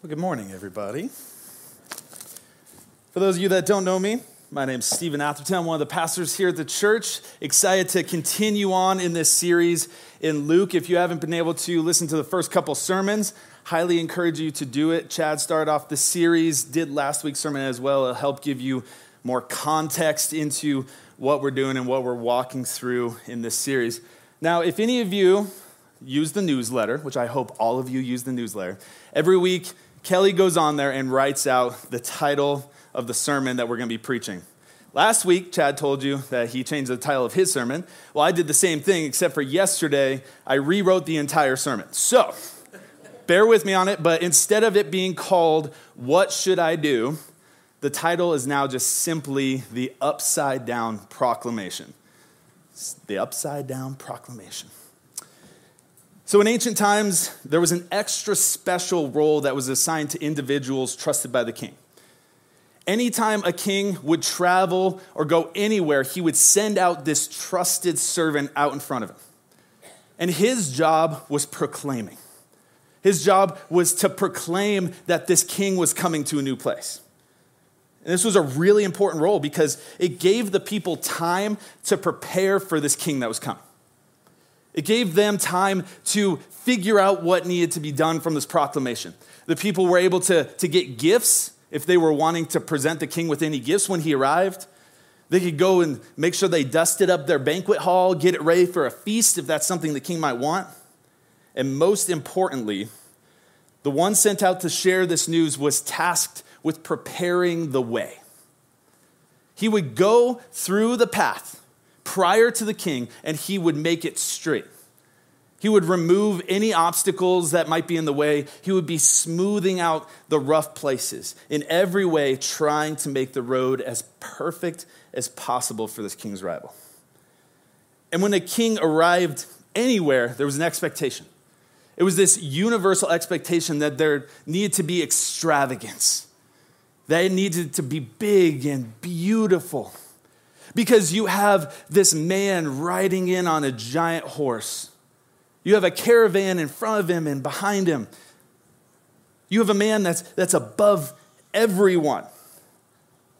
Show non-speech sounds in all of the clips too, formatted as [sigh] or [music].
Well, good morning, everybody. For those of you that don't know me, my name is Stephen Atherton. I'm one of the pastors here at the church. Excited to continue on in this series in Luke. If you haven't been able to listen to the first couple sermons, highly encourage you to do it. Chad started off the series, did last week's sermon as well. It'll help give you more context into what we're doing and what we're walking through in this series. Now, if any of you use the newsletter, which I hope all of you use the newsletter, every week Kelly goes on there and writes out the title of the sermon that we're going to be preaching. Last week, Chad told you that he changed the title of his sermon. Well, I did the same thing, except for yesterday, I rewrote the entire sermon. So, bear with me on it, but instead of it being called, What Should I Do? the title is now just simply The Upside Down Proclamation. It's the Upside Down Proclamation. So, in ancient times, there was an extra special role that was assigned to individuals trusted by the king. Anytime a king would travel or go anywhere, he would send out this trusted servant out in front of him. And his job was proclaiming. His job was to proclaim that this king was coming to a new place. And this was a really important role because it gave the people time to prepare for this king that was coming. It gave them time to figure out what needed to be done from this proclamation. The people were able to, to get gifts if they were wanting to present the king with any gifts when he arrived. They could go and make sure they dusted up their banquet hall, get it ready for a feast if that's something the king might want. And most importantly, the one sent out to share this news was tasked with preparing the way. He would go through the path prior to the king and he would make it straight. He would remove any obstacles that might be in the way. He would be smoothing out the rough places, in every way, trying to make the road as perfect as possible for this king's rival. And when a king arrived anywhere, there was an expectation. It was this universal expectation that there needed to be extravagance, that it needed to be big and beautiful because you have this man riding in on a giant horse. You have a caravan in front of him and behind him. You have a man that's, that's above everyone.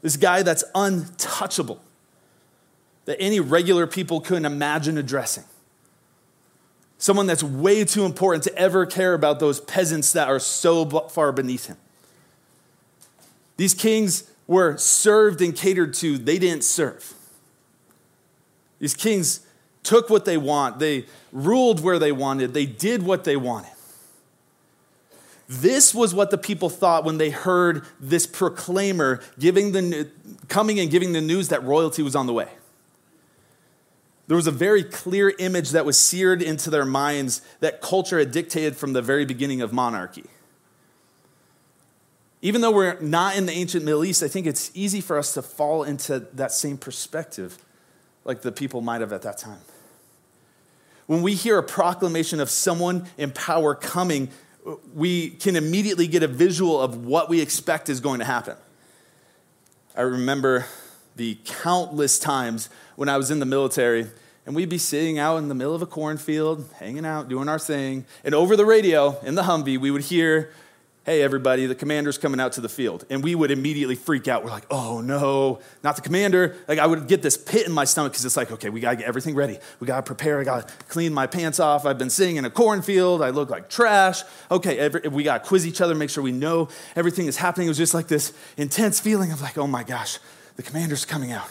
This guy that's untouchable, that any regular people couldn't imagine addressing. Someone that's way too important to ever care about those peasants that are so far beneath him. These kings were served and catered to, they didn't serve. These kings took what they want, they ruled where they wanted, they did what they wanted. This was what the people thought when they heard this proclaimer giving the, coming and giving the news that royalty was on the way. There was a very clear image that was seared into their minds that culture had dictated from the very beginning of monarchy. Even though we're not in the ancient Middle East, I think it's easy for us to fall into that same perspective like the people might have at that time. When we hear a proclamation of someone in power coming, we can immediately get a visual of what we expect is going to happen. I remember the countless times when I was in the military and we'd be sitting out in the middle of a cornfield, hanging out, doing our thing, and over the radio in the Humvee, we would hear hey, everybody, the commander's coming out to the field. And we would immediately freak out. We're like, oh no, not the commander. Like I would get this pit in my stomach because it's like, okay, we got to get everything ready. We got to prepare. I got to clean my pants off. I've been sitting in a cornfield. I look like trash. Okay, every, we got to quiz each other, make sure we know everything is happening. It was just like this intense feeling of like, oh my gosh, the commander's coming out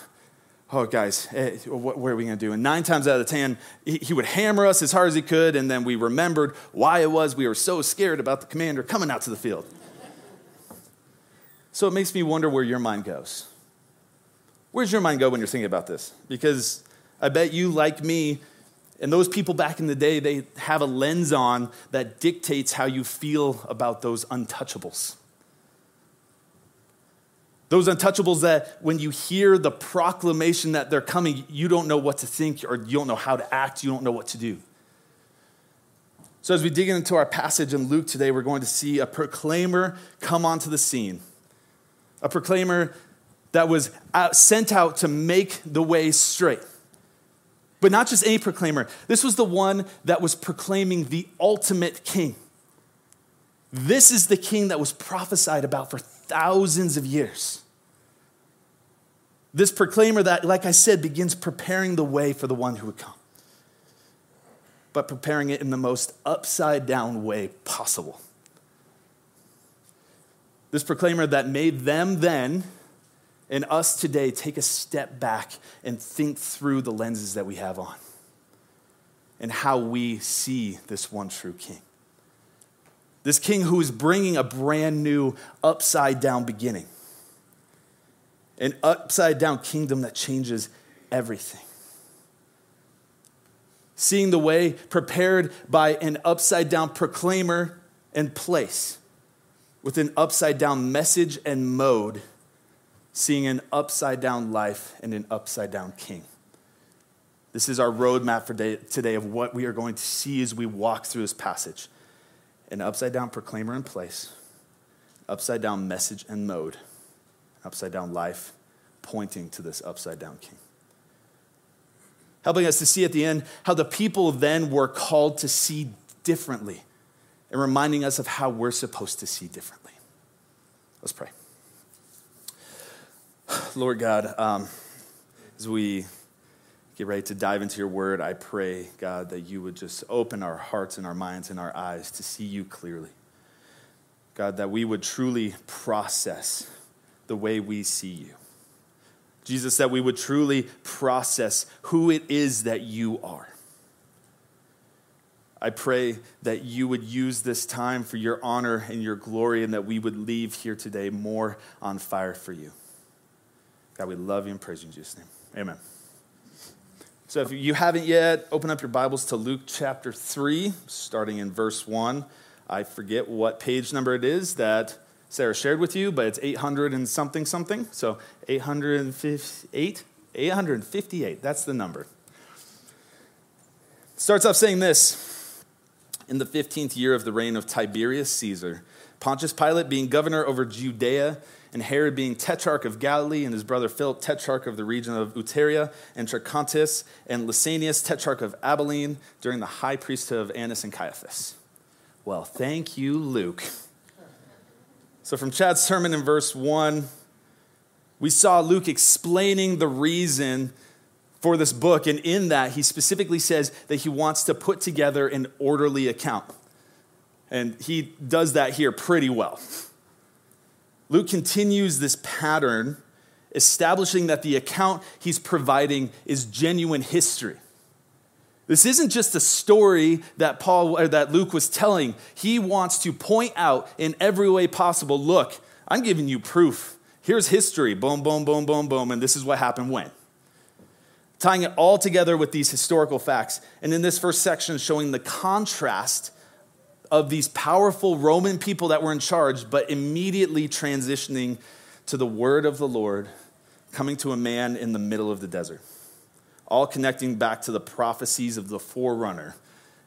oh, guys, eh, what, are we going to do? And nine times out of ten, he, he would hammer us as hard as he could, and then we remembered why it was we were so scared about the commander coming out to the field. So it makes me wonder where your mind goes. Where's your mind go when you're thinking about this? Because I bet you, like me, and those people back in the day, they have a lens on that dictates how you feel about those untouchables. Those untouchables that when you hear the proclamation that they're coming, you don't know what to think or you don't know how to act, you don't know what to do. So, as we dig into our passage in Luke today, we're going to see a proclaimer come onto the scene. A proclaimer that was out, sent out to make the way straight. But not just any proclaimer, this was the one that was proclaiming the ultimate king This is the king that was prophesied about for thousands of years. This proclaimer that, like I said, begins preparing the way for the one who would come, but preparing it in the most upside down way possible. This proclaimer that made them then and us today take a step back and think through the lenses that we have on and how we see this one true king. This king who is bringing a brand new upside down beginning, an upside down kingdom that changes everything. Seeing the way prepared by an upside down proclaimer and place with an upside down message and mode, seeing an upside down life and an upside down king. This is our roadmap for today of what we are going to see as we walk through this passage an upside down proclaimer in place, upside down message and mode, upside down life pointing to this upside down king. Helping us to see at the end how the people then were called to see differently and reminding us of how we're supposed to see differently. Let's pray. [sighs] Lord God, um, as we get ready to dive into your word, I pray, God, that you would just open our hearts and our minds and our eyes to see you clearly. God, that we would truly process the way we see you. Jesus, that we would truly process who it is that you are. I pray that you would use this time for your honor and your glory, and that we would leave here today more on fire for you. God, we love you and praise you in Jesus' name. Amen. So if you haven't yet, open up your Bibles to Luke chapter 3, starting in verse 1. I forget what page number it is that Sarah shared with you, but it's 800 and something something. So 858? 858, that's the number. Starts off saying this In the 15th year of the reign of Tiberius Caesar, Pontius Pilate being governor over Judea, and Herod being tetrarch of Galilee, and his brother Philip, tetrarch of the region of Iturea and Trachonitis, and Lysanias, tetrarch of Abilene, during the high priesthood of Annas and Caiaphas. Well, thank you, Luke. So, from Chad's sermon in verse 1, we saw Luke explaining the reason for this book, and in that, he specifically says that he wants to put together an orderly account. And he does that here pretty well. Luke continues this pattern, establishing that the account he's providing is genuine history. This isn't just a story that Paul or that Luke was telling. He wants to point out in every way possible, look, I'm giving you proof. Here's history. Boom, boom, boom, boom, boom, and this is what happened when. Tying it all together with these historical facts. And in this first section, showing the contrast of these powerful Roman people that were in charge, but immediately transitioning to the word of the Lord coming to a man in the middle of the desert. All connecting back to the prophecies of the forerunner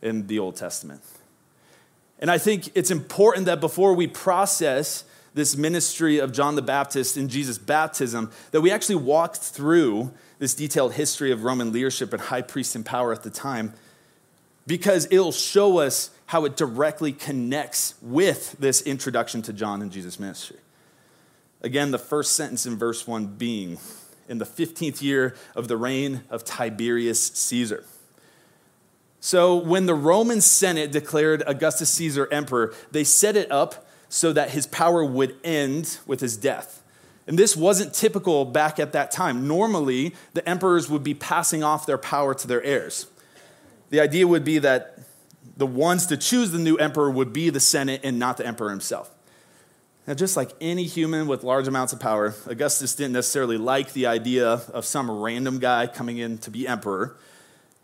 in the Old Testament. And I think it's important that before we process this ministry of John the Baptist and Jesus' baptism, that we actually walked through this detailed history of Roman leadership and high priest and power at the time, because it'll show us how it directly connects with this introduction to John and Jesus' ministry. Again, the first sentence in verse 1 being, in the 15th year of the reign of Tiberius Caesar. So, when the Roman Senate declared Augustus Caesar emperor, they set it up so that his power would end with his death. And this wasn't typical back at that time. Normally, the emperors would be passing off their power to their heirs. The idea would be that the ones to choose the new emperor would be the Senate and not the emperor himself. Now, just like any human with large amounts of power, Augustus didn't necessarily like the idea of some random guy coming in to be emperor.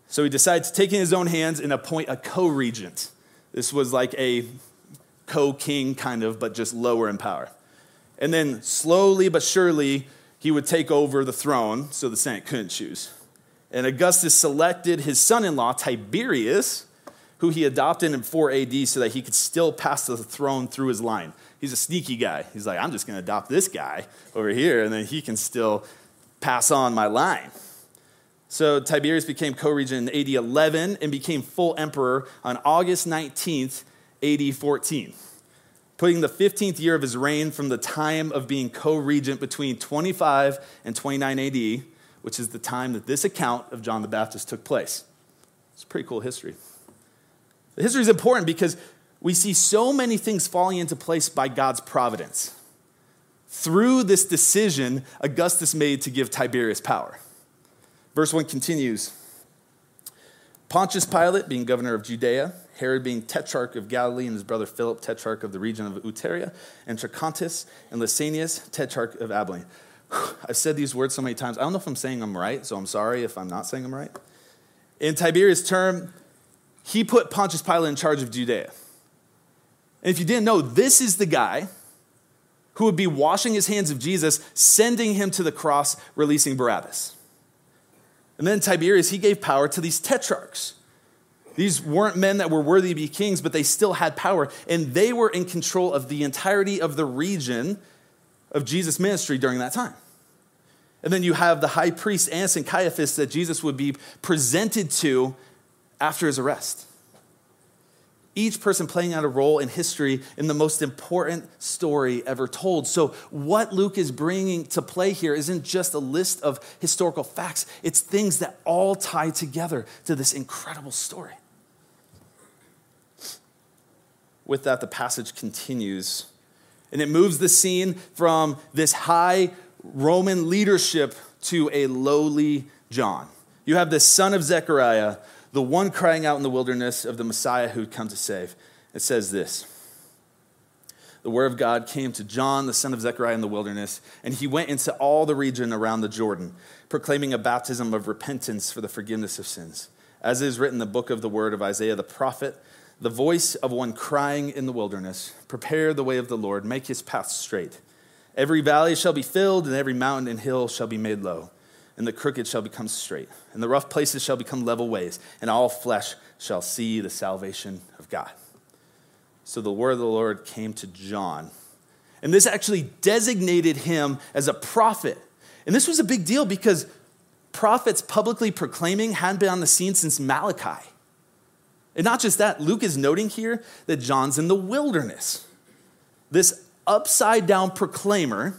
So he decided to take in his own hands and appoint a co regent. This was like a co king, kind of, but just lower in power. And then slowly but surely, he would take over the throne so the Senate couldn't choose. And Augustus selected his son in law, Tiberius, who he adopted in 4 AD so that he could still pass the throne through his line. He's a sneaky guy. He's like, I'm just going to adopt this guy over here, and then he can still pass on my line. So Tiberius became co regent in AD 11 and became full emperor on August 19th, AD 14. putting the 15th year of his reign from the time of being co regent between 25 and 29 AD, which is the time that this account of John the Baptist took place. It's pretty cool history. The history is important because we see so many things falling into place by God's providence through this decision Augustus made to give Tiberius power. Verse 1 continues Pontius Pilate, being governor of Judea, Herod being tetrarch of Galilee, and his brother Philip, tetrarch of the region of Iturea, and Trachonitis and Lysanias, tetrarch of Abilene. [sighs] I've said these words so many times. I don't know if I'm saying them right, so I'm sorry if I'm not saying them right. In Tiberius' term, he put Pontius Pilate in charge of Judea. And if you didn't know, this is the guy who would be washing his hands of Jesus, sending him to the cross, releasing Barabbas. And then Tiberius, he gave power to these tetrarchs. These weren't men that were worthy to be kings, but they still had power, and they were in control of the entirety of the region of Jesus' ministry during that time. And then you have the high priest Annas and Caiaphas that Jesus would be presented to after his arrest each person playing out a role in history in the most important story ever told. So, what Luke is bringing to play here isn't just a list of historical facts, it's things that all tie together to this incredible story. With that, the passage continues, and it moves the scene from this high Roman leadership to a lowly John. You have the son of Zechariah the one crying out in the wilderness of the Messiah who'd come to save. It says this The word of God came to John, the son of Zechariah, in the wilderness, and he went into all the region around the Jordan, proclaiming a baptism of repentance for the forgiveness of sins. As is written in the book of the word of Isaiah the prophet, the voice of one crying in the wilderness, Prepare the way of the Lord, make his path straight. Every valley shall be filled, and every mountain and hill shall be made low and the crooked shall become straight, and the rough places shall become level ways, and all flesh shall see the salvation of God. So the word of the Lord came to John. And this actually designated him as a prophet. And this was a big deal because prophets publicly proclaiming hadn't been on the scene since Malachi. And not just that, Luke is noting here that John's in the wilderness. This upside down proclaimer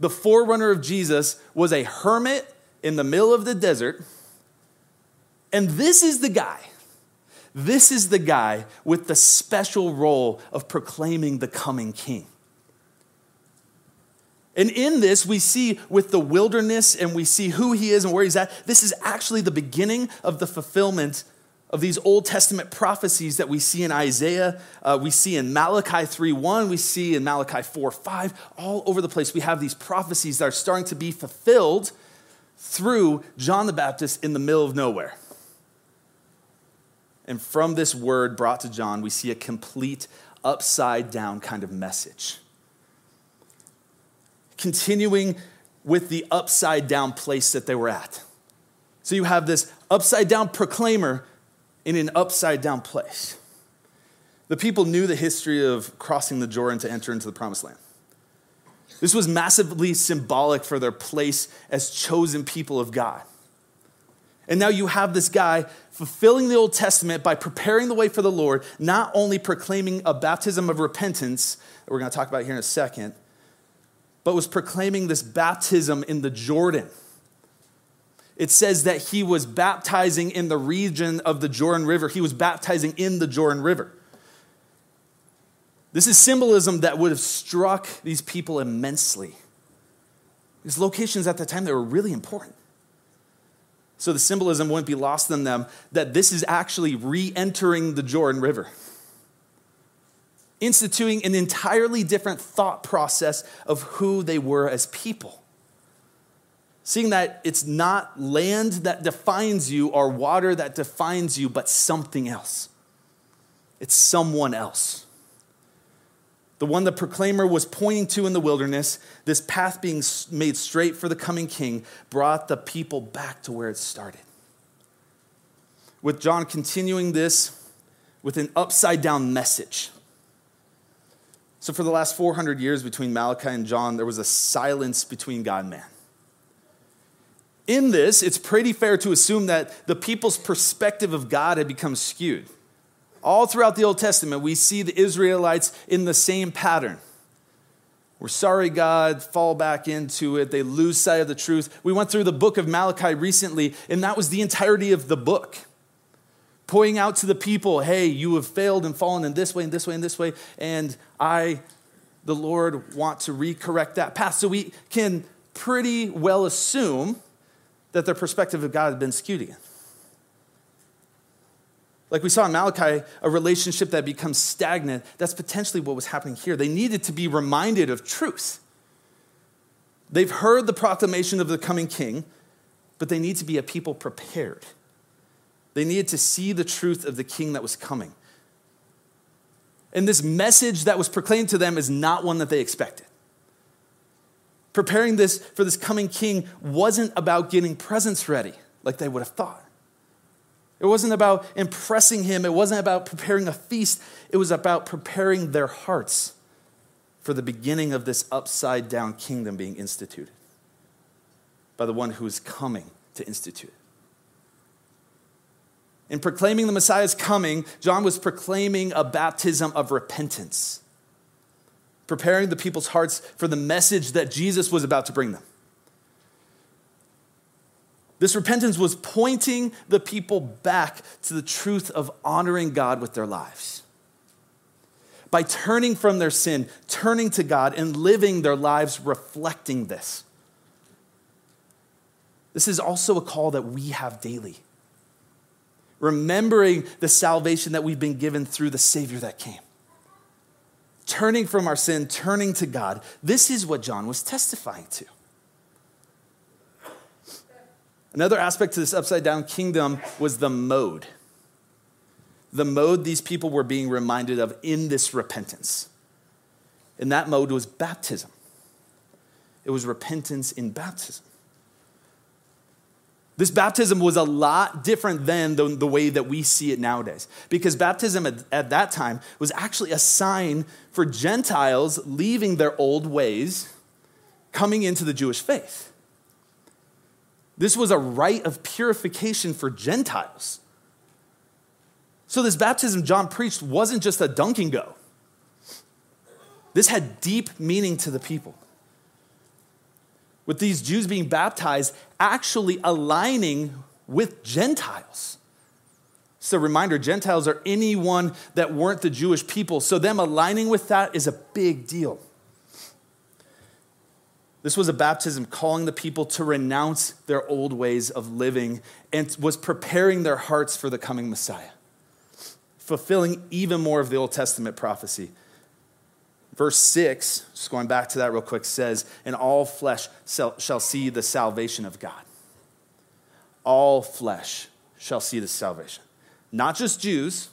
the forerunner of Jesus, was a hermit in the middle of the desert. And this is the guy. This is the guy with the special role of proclaiming the coming king. And in this, we see with the wilderness and we see who he is and where he's at, this is actually the beginning of the fulfillment of these Old Testament prophecies that we see in Isaiah, uh, we see in Malachi 3:1, we see in Malachi 4:5, all over the place. We have these prophecies that are starting to be fulfilled through John the Baptist in the middle of nowhere. And from this word brought to John, we see a complete upside down kind of message. Continuing with the upside down place that they were at. So you have this upside down proclaimer in an upside down place. The people knew the history of crossing the Jordan to enter into the promised land. This was massively symbolic for their place as chosen people of God. And now you have this guy fulfilling the Old Testament by preparing the way for the Lord, not only proclaiming a baptism of repentance, that we're going to talk about here in a second, but was proclaiming this baptism in the Jordan it says that he was baptizing in the region of the Jordan River. He was baptizing in the Jordan River. This is symbolism that would have struck these people immensely. These locations at the time they were really important. So the symbolism wouldn't be lost on them that this is actually re-entering the Jordan River. Instituting an entirely different thought process of who they were as people seeing that it's not land that defines you or water that defines you, but something else. It's someone else. The one the proclaimer was pointing to in the wilderness, this path being made straight for the coming king, brought the people back to where it started. With John continuing this with an upside down message. So, for the last 400 years between Malachi and John, there was a silence between God and man in this, it's pretty fair to assume that the people's perspective of God had become skewed. All throughout the Old Testament, we see the Israelites in the same pattern. We're sorry, God, fall back into it. They lose sight of the truth. We went through the book of Malachi recently, and that was the entirety of the book. Pointing out to the people, hey, you have failed and fallen in this way and this way and this way, and I, the Lord, want to recorrect that path. So we can pretty well assume that their perspective of God had been skewed again. Like we saw in Malachi, a relationship that becomes stagnant, that's potentially what was happening here. They needed to be reminded of truth. They've heard the proclamation of the coming king, but they need to be a people prepared. They needed to see the truth of the king that was coming. And this message that was proclaimed to them is not one that they expected. Preparing this for this coming king wasn't about getting presents ready like they would have thought. It wasn't about impressing him, it wasn't about preparing a feast, it was about preparing their hearts for the beginning of this upside down kingdom being instituted by the one who is coming to institute it. In proclaiming the Messiah's coming, John was proclaiming a baptism of repentance, preparing the people's hearts for the message that Jesus was about to bring them. This repentance was pointing the people back to the truth of honoring God with their lives. By turning from their sin, turning to God, and living their lives reflecting this. This is also a call that we have daily. Remembering the salvation that we've been given through the Savior that came. Turning from our sin, turning to God. This is what John was testifying to. Another aspect to this upside down kingdom was the mode. The mode these people were being reminded of in this repentance. And that mode was baptism. It was repentance in baptism. This baptism was a lot different than the, the way that we see it nowadays. Because baptism at, at that time was actually a sign for Gentiles leaving their old ways, coming into the Jewish faith. This was a rite of purification for Gentiles. So, this baptism John preached wasn't just a dunk and go, this had deep meaning to the people. With these Jews being baptized, actually aligning with Gentiles. So, reminder Gentiles are anyone that weren't the Jewish people. So, them aligning with that is a big deal. This was a baptism calling the people to renounce their old ways of living and was preparing their hearts for the coming Messiah, fulfilling even more of the Old Testament prophecy. Verse 6, just going back to that real quick, says, And all flesh shall see the salvation of God. All flesh shall see the salvation. Not just Jews,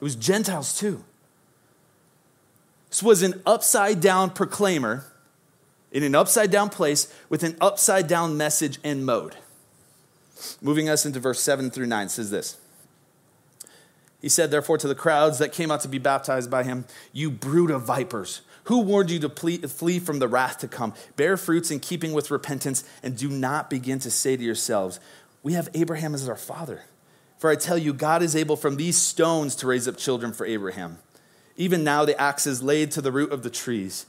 it was Gentiles too. This was an upside down proclaimer in an upside down place with an upside down message and mode. Moving us into verse 7 through 9 says this. He said, therefore, to the crowds that came out to be baptized by him, You brood of vipers, who warned you to flee from the wrath to come? Bear fruits in keeping with repentance, and do not begin to say to yourselves, We have Abraham as our father. For I tell you, God is able from these stones to raise up children for Abraham. Even now, the axe is laid to the root of the trees.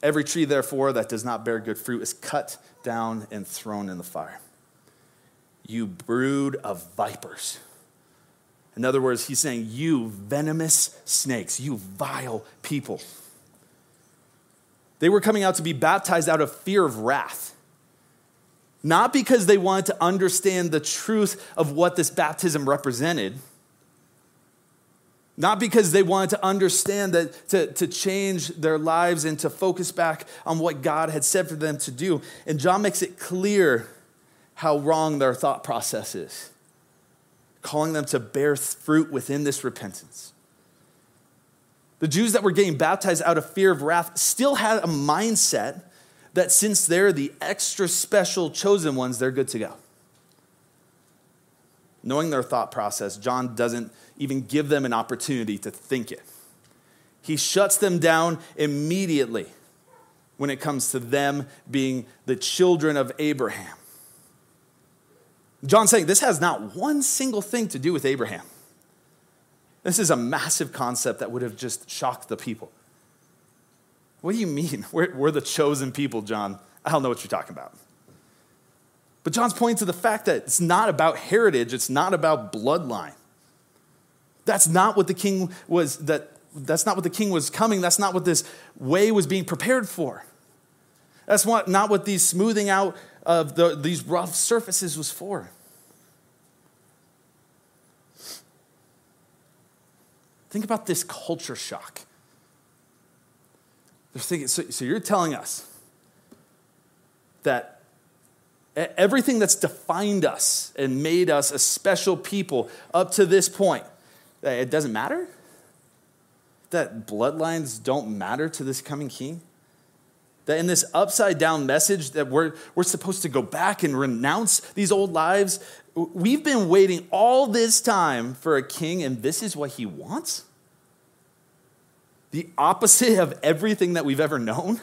Every tree, therefore, that does not bear good fruit is cut down and thrown in the fire. You brood of vipers. In other words, he's saying, You venomous snakes, you vile people. They were coming out to be baptized out of fear of wrath. Not because they wanted to understand the truth of what this baptism represented not because they wanted to understand that to, to change their lives and to focus back on what God had said for them to do. And John makes it clear how wrong their thought process is, calling them to bear fruit within this repentance. The Jews that were getting baptized out of fear of wrath still had a mindset that since they're the extra special chosen ones, they're good to go. Knowing their thought process, John doesn't even give them an opportunity to think it. He shuts them down immediately when it comes to them being the children of Abraham. John's saying this has not one single thing to do with Abraham. This is a massive concept that would have just shocked the people. What do you mean? [laughs] We're, we're the chosen people, John. I don't know what you're talking about. But John's pointing to the fact that it's not about heritage, it's not about bloodline. That's not what the king was that that's not what the king was coming, that's not what this way was being prepared for. That's what, not what these smoothing out of the, these rough surfaces was for. Think about this culture shock. They're thinking, so, so you're telling us that everything that's defined us and made us a special people up to this point, it doesn't matter? That bloodlines don't matter to this coming king? That in this upside down message that we're, we're supposed to go back and renounce these old lives, we've been waiting all this time for a king, and this is what he wants? The opposite of everything that we've ever known?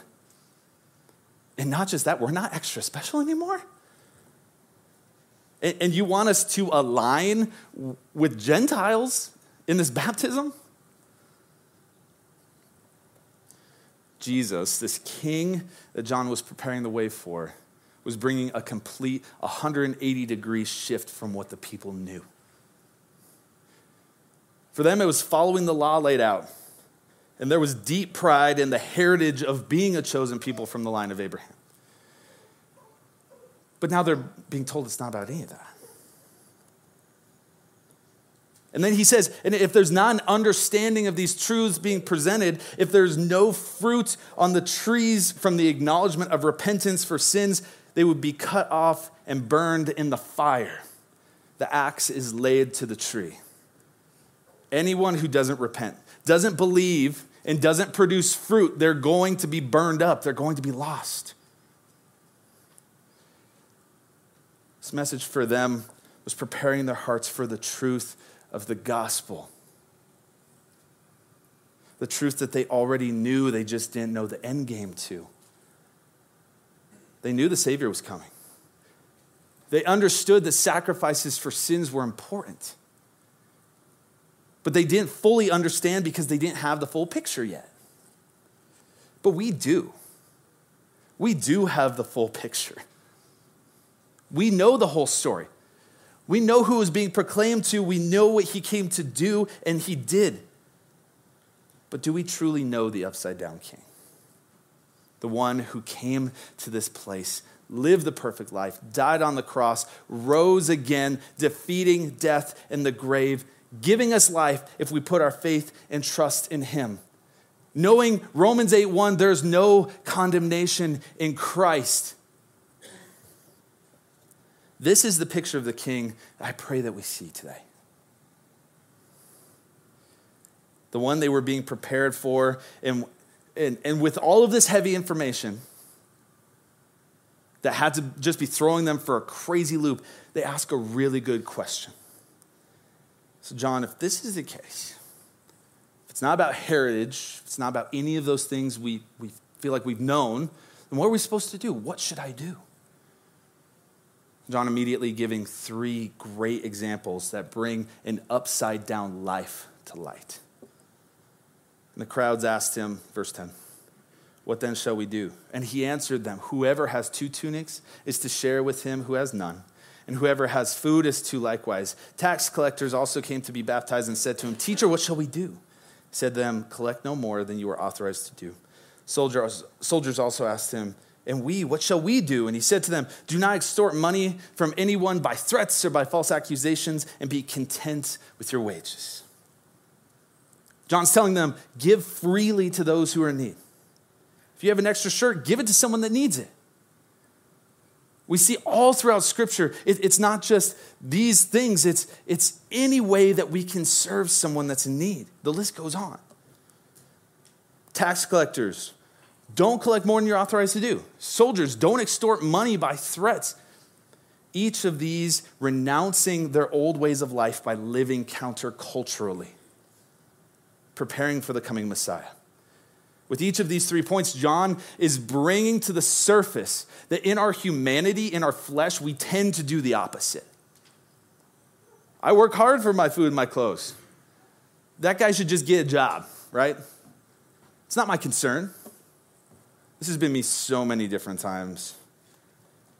And not just that, we're not extra special anymore? And, and you want us to align with Gentiles in this baptism? Jesus, this king that John was preparing the way for, was bringing a complete 180 degree shift from what the people knew. For them, it was following the law laid out. And there was deep pride in the heritage of being a chosen people from the line of Abraham. But now they're being told it's not about any of that. And then he says, and if there's not an understanding of these truths being presented, if there's no fruit on the trees from the acknowledgement of repentance for sins, they would be cut off and burned in the fire. The axe is laid to the tree. Anyone who doesn't repent, doesn't believe, and doesn't produce fruit, they're going to be burned up, they're going to be lost. This message for them was preparing their hearts for the truth of the gospel. The truth that they already knew, they just didn't know the end game to. They knew the Savior was coming. They understood that sacrifices for sins were important. But they didn't fully understand because they didn't have the full picture yet. But we do. We do have the full picture. We know the whole story. We know who is being proclaimed to, we know what he came to do, and he did. But do we truly know the upside down king? The one who came to this place, lived the perfect life, died on the cross, rose again, defeating death and the grave, giving us life if we put our faith and trust in him. Knowing Romans 8 1, there's no condemnation in Christ. This is the picture of the king I pray that we see today. The one they were being prepared for, and, and, and with all of this heavy information that had to just be throwing them for a crazy loop, they ask a really good question. So, John, if this is the case, if it's not about heritage, if it's not about any of those things we, we feel like we've known, then what are we supposed to do? What should I do? John immediately giving three great examples that bring an upside down life to light. And the crowds asked him, verse 10, What then shall we do? And he answered them, Whoever has two tunics is to share with him who has none, and whoever has food is to likewise. Tax collectors also came to be baptized and said to him, Teacher, what shall we do? He said to them, Collect no more than you are authorized to do. Soldiers, soldiers also asked him, and we, what shall we do? And he said to them, Do not extort money from anyone by threats or by false accusations, and be content with your wages. John's telling them, Give freely to those who are in need. If you have an extra shirt, give it to someone that needs it. We see all throughout Scripture, it, it's not just these things, it's, it's any way that we can serve someone that's in need. The list goes on. Tax collectors, don't collect more than you're authorized to do. Soldiers, don't extort money by threats. Each of these renouncing their old ways of life by living counterculturally, preparing for the coming Messiah. With each of these three points, John is bringing to the surface that in our humanity, in our flesh, we tend to do the opposite. I work hard for my food and my clothes. that guy should just get a job, right? It's not my concern. This has been me so many different times.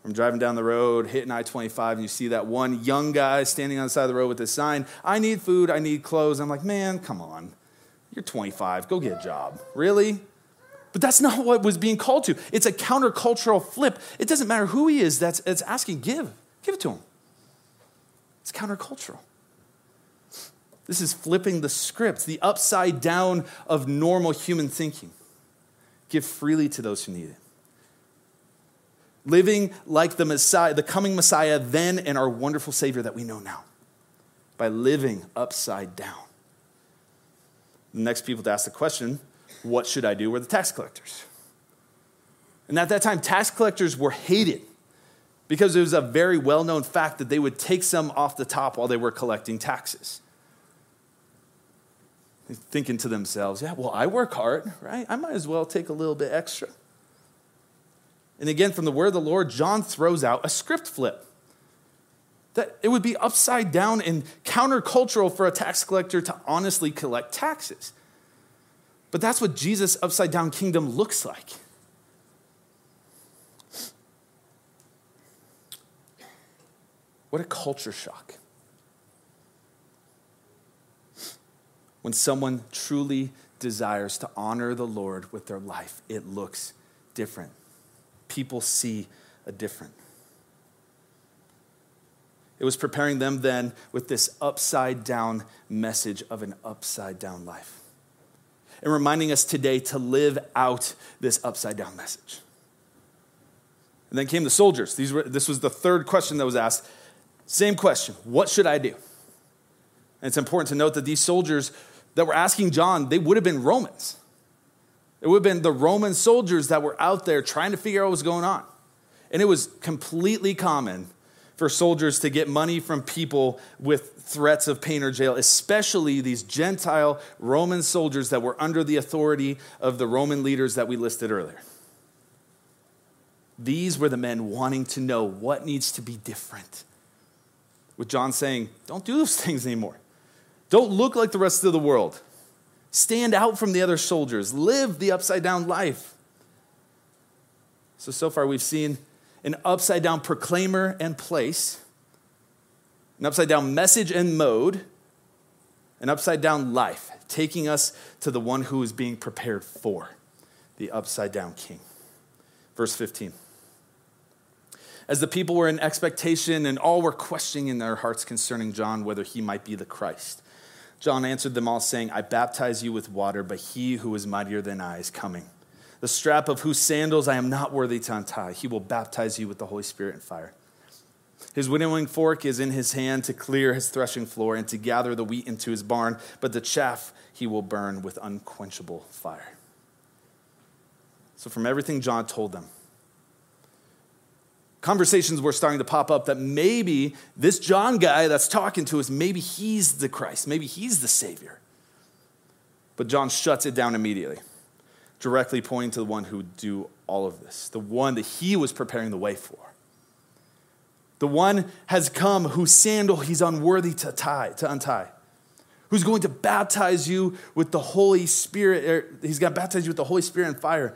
I'm driving down the road, hitting I 25, and you see that one young guy standing on the side of the road with a sign I need food, I need clothes. I'm like, man, come on. You're 25, go get a job. Really? But that's not what was being called to. It's a countercultural flip. It doesn't matter who he is that's, that's asking, give. Give it to him. It's countercultural. This is flipping the script, the upside down of normal human thinking. Give freely to those who need it. Living like the Messiah, the coming Messiah then and our wonderful Savior that we know now. By living upside down. The next people to ask the question what should I do were the tax collectors. And at that time, tax collectors were hated because it was a very well known fact that they would take some off the top while they were collecting taxes. Thinking to themselves, yeah, well, I work hard, right? I might as well take a little bit extra. And again, from the word of the Lord, John throws out a script flip. That it would be upside down and countercultural for a tax collector to honestly collect taxes. But that's what Jesus' upside down kingdom looks like. What a culture shock. When someone truly desires to honor the Lord with their life, it looks different. People see a different. It was preparing them then with this upside down message of an upside down life and reminding us today to live out this upside down message. And then came the soldiers. These were, this was the third question that was asked. Same question What should I do? And it's important to note that these soldiers that were asking John, they would have been Romans. It would have been the Roman soldiers that were out there trying to figure out what was going on. And it was completely common for soldiers to get money from people with threats of pain or jail, especially these Gentile Roman soldiers that were under the authority of the Roman leaders that we listed earlier. These were the men wanting to know what needs to be different. With John saying, don't do those [laughs] things anymore. Don't look like the rest of the world. Stand out from the other soldiers. Live the upside down life. So, so far, we've seen an upside down proclaimer and place, an upside down message and mode, an upside down life, taking us to the one who is being prepared for the upside down king. Verse 15. As the people were in expectation and all were questioning in their hearts concerning John whether he might be the Christ, John answered them all, saying, I baptize you with water, but he who is mightier than I is coming the strap of whose sandals I am not worthy to untie. He will baptize you with the Holy Spirit and fire. His winnowing fork is in his hand to clear his threshing floor and to gather the wheat into his barn, but the chaff he will burn with unquenchable fire. So, from everything John told them, conversations were starting to pop up that maybe this John guy that's talking to us, maybe he's the Christ, maybe he's the Savior. But John shuts it down immediately directly pointing to the one who would do all of this, the one that he was preparing the way for. The one has come whose sandal he's unworthy to tie, to untie. Who's going to baptize you with the Holy Spirit? Er, he's going to baptize you with the Holy Spirit and fire.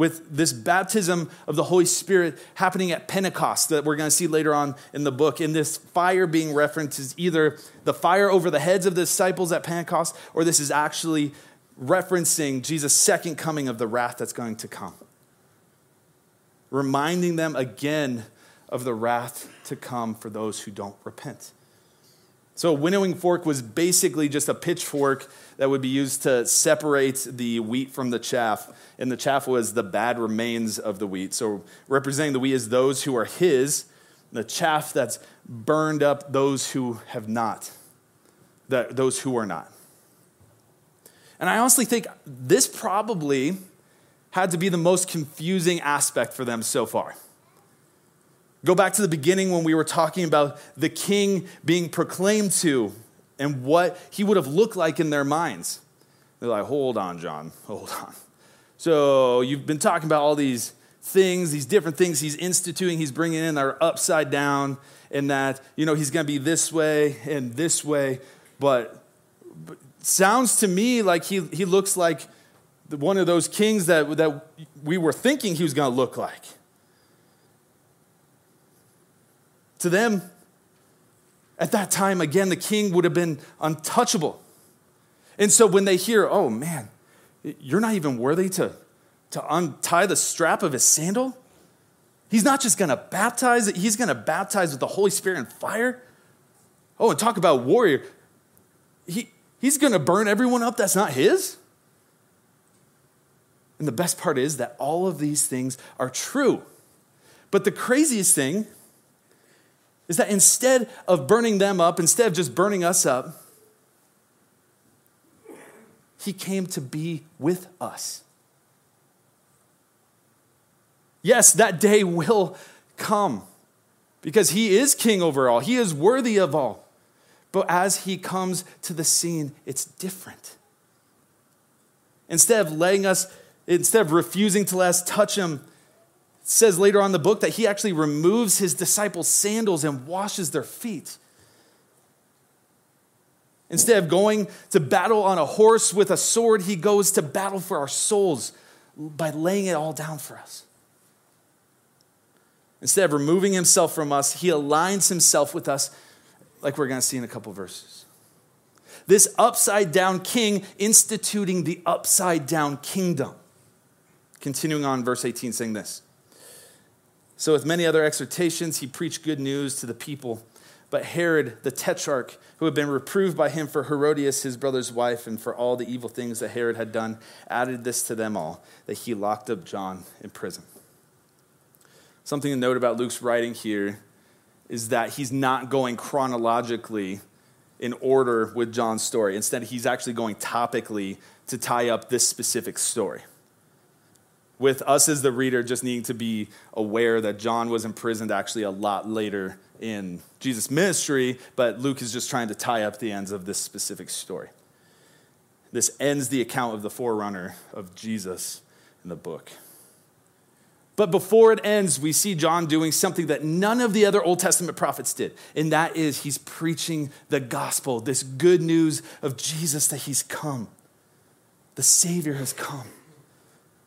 With this baptism of the Holy Spirit happening at Pentecost that we're going to see later on in the book. And this fire being referenced is either the fire over the heads of the disciples at Pentecost, or this is actually referencing Jesus' second coming of the wrath that's going to come. Reminding them again of the wrath to come for those who don't repent. So, a winnowing fork was basically just a pitchfork that would be used to separate the wheat from the chaff. And the chaff was the bad remains of the wheat. So, representing the wheat is those who are his, the chaff that's burned up those who have not, those who are not. And I honestly think this probably had to be the most confusing aspect for them so far. Go back to the beginning when we were talking about the king being proclaimed to and what he would have looked like in their minds. They're like, hold on, John, hold on. So you've been talking about all these things, these different things he's instituting, he's bringing in that are upside down, and that, you know, he's going to be this way and this way, but sounds to me like he, he looks like one of those kings that, that we were thinking he was going to look like. To them, at that time, again, the king would have been untouchable. And so when they hear, oh man, you're not even worthy to, to untie the strap of his sandal, he's not just to baptize, he's to baptize with the Holy Spirit and fire. Oh, and talk about warrior. He, he's to burn everyone up that's not his. And the best part is that all of these things are true. But the craziest thing is that instead of burning them up, instead of just burning us up, he came to be with us. Yes, that day will come because he is king over all, he is worthy of all. But as he comes to the scene, it's different. Instead of letting us, instead of refusing to let us touch him, says later on the book that he actually removes his disciples' sandals and washes their feet. Instead of going to battle on a horse with a sword, he goes to battle for our souls by laying it all down for us. Instead of removing himself from us, he aligns himself with us, like we're going to see in a couple verses. This upside down king instituting the upside down kingdom. Continuing on, verse 18, saying this. So, with many other exhortations, he preached good news to the people. But Herod, the tetrarch, who had been reproved by him for Herodias, his brother's wife, and for all the evil things that Herod had done, added this to them all that he locked up John in prison. Something to note about Luke's writing here is that he's not going chronologically in order with John's story. Instead, he's actually going topically to tie up this specific story. With us as the reader just needing to be aware that John was imprisoned actually a lot later in Jesus' ministry, but Luke is just trying to tie up the ends of this specific story. This ends the account of the forerunner of Jesus in the book. But before it ends, we see John doing something that none of the other Old Testament prophets did, and that is he's preaching the gospel, this good news of Jesus that he's come. The Savior has come.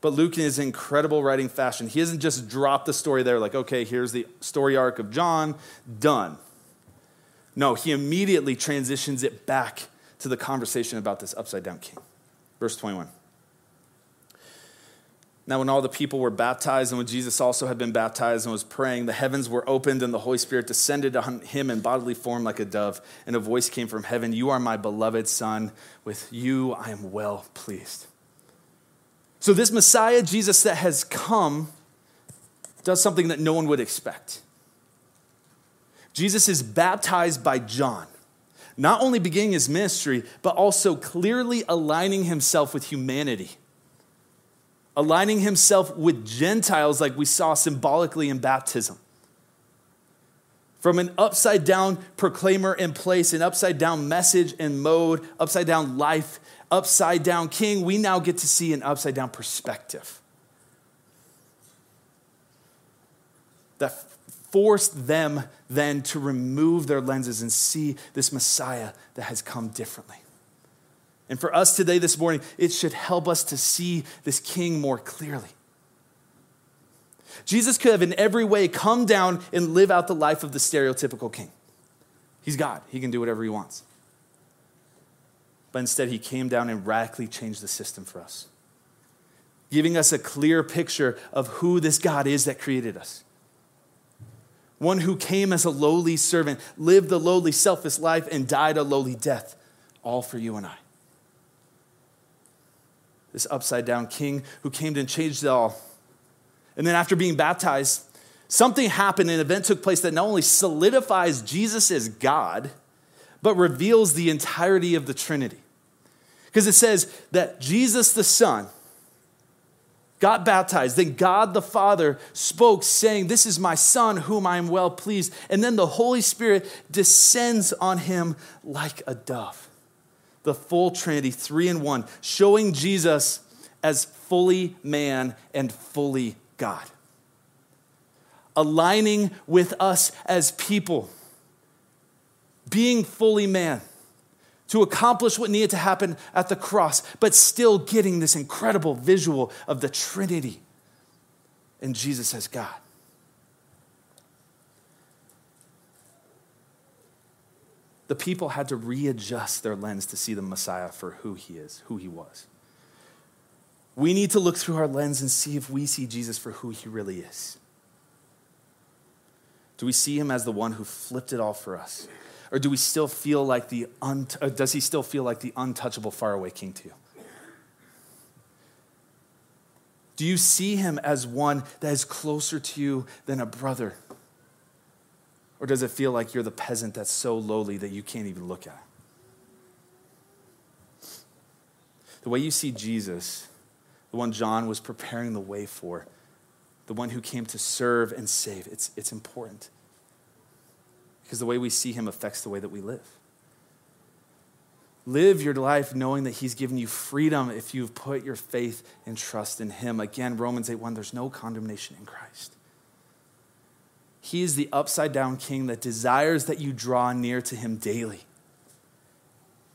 But Luke, in his incredible writing fashion, he hasn't just dropped the story there, like, okay, here's the story arc of John, done. No, he immediately transitions it back to the conversation about this upside down king. Verse 21. Now, when all the people were baptized, and when Jesus also had been baptized and was praying, the heavens were opened, and the Holy Spirit descended on him in bodily form like a dove. And a voice came from heaven You are my beloved Son. With you I am well pleased. So, this Messiah, Jesus, that has come, does something that no one would expect. Jesus is baptized by John, not only beginning his ministry, but also clearly aligning himself with humanity aligning himself with Gentiles, like we saw symbolically in baptism. From an upside down proclaimer in place, an upside down message and mode, upside down life, upside down king, we now get to see an upside down perspective. That forced them then to remove their lenses and see this Messiah that has come differently. And for us today, this morning, it should help us to see this king more clearly. Jesus could have, in every way, come down and live out the life of the stereotypical king. He's God, he can do whatever he wants. But instead, he came down and radically changed the system for us, giving us a clear picture of who this God is that created us. One who came as a lowly servant, lived a lowly, selfless life, and died a lowly death, all for you and I this upside down king who came and changed it all. And then after being baptized, something happened, an event took place that not only solidifies Jesus as God, but reveals the entirety of the Trinity. Because it says that Jesus the Son got baptized. Then God the Father spoke, saying, This is my Son, whom I am well pleased. And then the Holy Spirit descends on him like a dove the full Trinity, three in one, showing Jesus as fully man and fully God. Aligning with us as people, being fully man to accomplish what needed to happen at the cross, but still getting this incredible visual of the Trinity and Jesus as God. The people had to readjust their lens to see the Messiah for who he is, who he was. We need to look through our lens and see if we see Jesus for who he really is. Do we see him as the one who flipped it all for us? Or do we still feel like the does he still feel like the untouchable faraway king to you? Do you see him as one that is closer to you than a brother? Or does it feel like you're the peasant that's so lowly that you can't even look at? Him? The way you see Jesus the one John was preparing the way for, the one who came to serve and save. It's, it's important because the way we see him affects the way that we live. Live your life knowing that he's given you freedom if you've put your faith and trust in him. Again, Romans 8 1, there's no condemnation in Christ. He is the upside down king that desires that you draw near to him daily.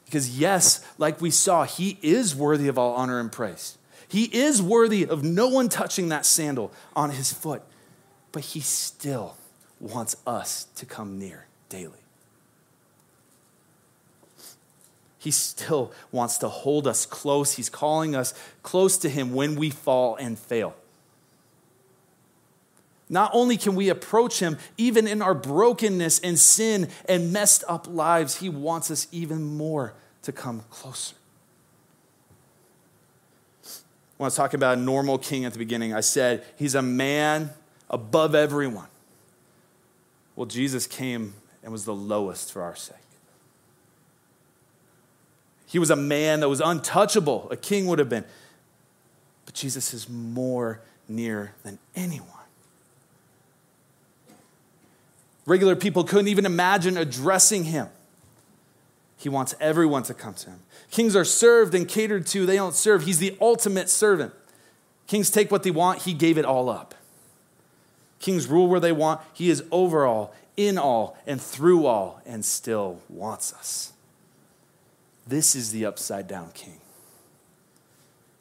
Because, yes, like we saw, he is worthy of all honor and praise. He is worthy of no one touching that sandal on his foot, but he still wants us to come near daily. He still wants to hold us close. He's calling us close to him when we fall and fail. Not only can we approach him, even in our brokenness and sin and messed up lives, he wants us even more to come closer. When I was talking about a normal king at the beginning, I said he's a man above everyone. Well, Jesus came and was the lowest for our sake. He was a man that was untouchable, a king would have been. But Jesus is more near than anyone. Regular people couldn't even imagine addressing him. He wants everyone to come to him. Kings are served and catered to, they don't serve. He's the ultimate servant. Kings take what they want, he gave it all up. Kings rule where they want, he is over all, in all, and through all, and still wants us. This is the upside down king.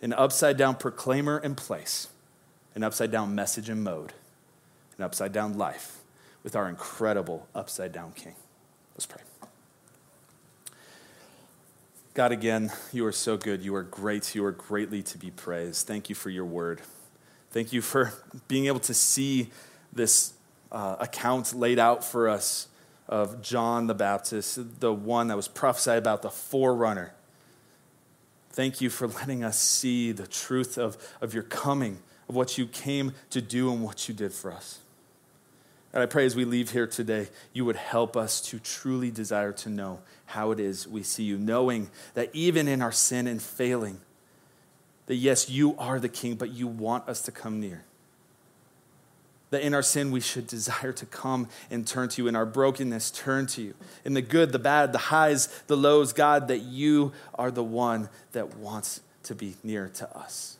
An upside down proclaimer and place, an upside down message and mode, an upside down life with our incredible upside down king. Let's pray. God, again, you are so good. You are great. You are greatly to be praised. Thank you for your word. Thank you for being able to see this uh, account laid out for us of John the Baptist, the one that was prophesied about, the forerunner. Thank you for letting us see the truth of, of your coming, of what you came to do and what you did for us. And I pray as we leave here today, you would help us to truly desire to know how it is we see you, knowing that even in our sin and failing, that yes, you are the king, but you want us to come near. That in our sin, we should [laughs] desire to come and turn to you. In our brokenness, turn to you. In the good, the bad, the highs, the lows, God, that you are the one that wants to be near to us.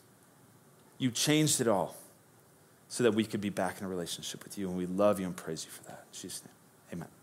You changed it all so that we could be back in a relationship with you. And we love you and praise you for that. In Jesus' name, amen.